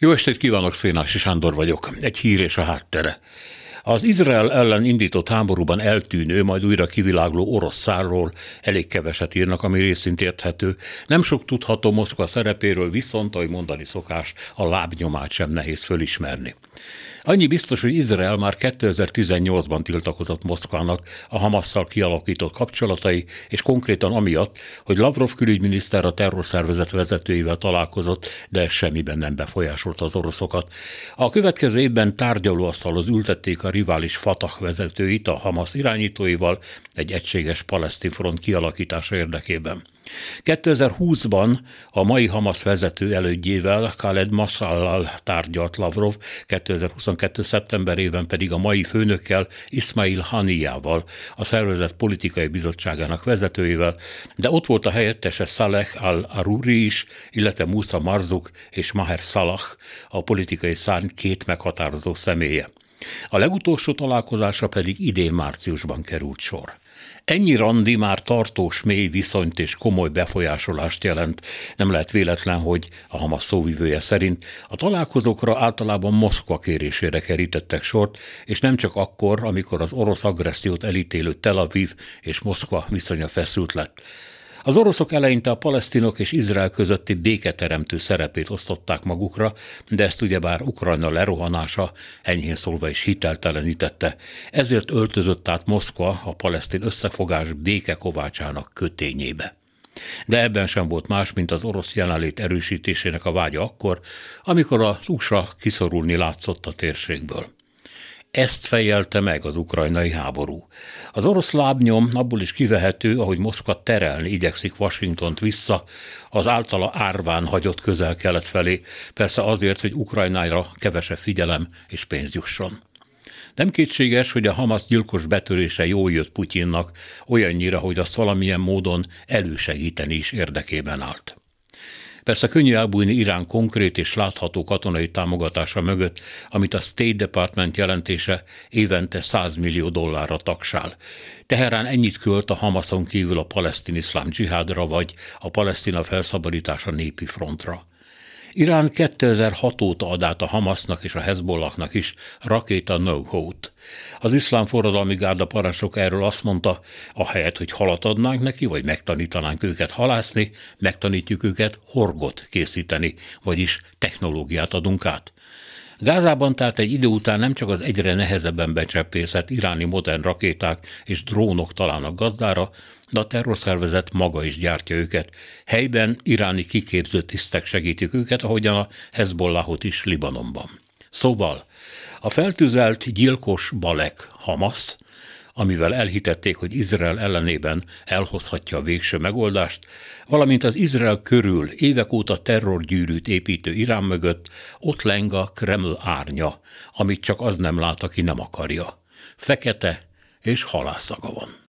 Jó estét kívánok, Szénási Sándor vagyok. Egy hír és a háttere. Az Izrael ellen indított háborúban eltűnő, majd újra kivilágló orosz szárról elég keveset írnak, ami részint érthető. Nem sok tudható Moszkva szerepéről, viszont, ahogy mondani szokás, a lábnyomát sem nehéz fölismerni. Annyi biztos, hogy Izrael már 2018-ban tiltakozott Moszkvának a Hamasszal kialakított kapcsolatai, és konkrétan amiatt, hogy Lavrov külügyminiszter a terrorszervezet vezetőivel találkozott, de ez semmiben nem befolyásolta az oroszokat. A következő évben tárgyalóasztalhoz ültették a rivális Fatah vezetőit a Hamas irányítóival egy egységes palesztin front kialakítása érdekében. 2020-ban a mai Hamas vezető elődjével, Khaled Masallal tárgyalt Lavrov, 2022. szeptemberében pedig a mai főnökkel, Ismail Haniyával, a szervezet politikai bizottságának vezetőjével, de ott volt a helyettese Saleh al-Aruri is, illetve Musa Marzuk és Maher Salah, a politikai szárny két meghatározó személye. A legutolsó találkozása pedig idén márciusban került sor. Ennyi randi már tartós, mély viszonyt és komoly befolyásolást jelent. Nem lehet véletlen, hogy a Hamas szóvivője szerint a találkozókra általában Moszkva kérésére kerítettek sort, és nem csak akkor, amikor az orosz agressziót elítélő Tel Aviv és Moszkva viszonya feszült lett. Az oroszok eleinte a palesztinok és Izrael közötti béketeremtő szerepét osztották magukra, de ezt ugyebár Ukrajna lerohanása enyhén szólva is hiteltelenítette. Ezért öltözött át Moszkva a palesztin összefogás békekovácsának kötényébe. De ebben sem volt más, mint az orosz jelenlét erősítésének a vágya akkor, amikor az USA kiszorulni látszott a térségből. Ezt fejelte meg az ukrajnai háború. Az orosz lábnyom abból is kivehető, ahogy Moszkva terelni igyekszik Washingtont vissza, az általa árván hagyott közel-kelet felé, persze azért, hogy Ukrajnára kevesebb figyelem és pénz jusson. Nem kétséges, hogy a Hamas gyilkos betörése jól jött Putyinnak, olyannyira, hogy azt valamilyen módon elősegíteni is érdekében állt. Persze könnyű elbújni Irán konkrét és látható katonai támogatása mögött, amit a State Department jelentése évente 100 millió dollárra taksál. Teherán ennyit költ a Hamason kívül a palesztin iszlám dzsihádra vagy a palesztina felszabadítása népi frontra. Irán 2006 óta ad át a Hamasnak és a Hezbollahnak is rakéta no t Az iszlám forradalmi gárda parancsok erről azt mondta, ahelyett, hogy halat adnánk neki, vagy megtanítanánk őket halászni, megtanítjuk őket horgot készíteni, vagyis technológiát adunk át. Gázában tehát egy idő után nem csak az egyre nehezebben becsempészett iráni modern rakéták és drónok találnak gazdára, de a terrorszervezet maga is gyártja őket. Helyben iráni kiképző tisztek segítik őket, ahogyan a Hezbollahot is Libanonban. Szóval a feltűzelt gyilkos Balek Hamas, amivel elhitették, hogy Izrael ellenében elhozhatja a végső megoldást, valamint az Izrael körül évek óta terrorgyűrűt építő Irán mögött ott leng a Kreml árnya, amit csak az nem lát, aki nem akarja. Fekete és halászaga van.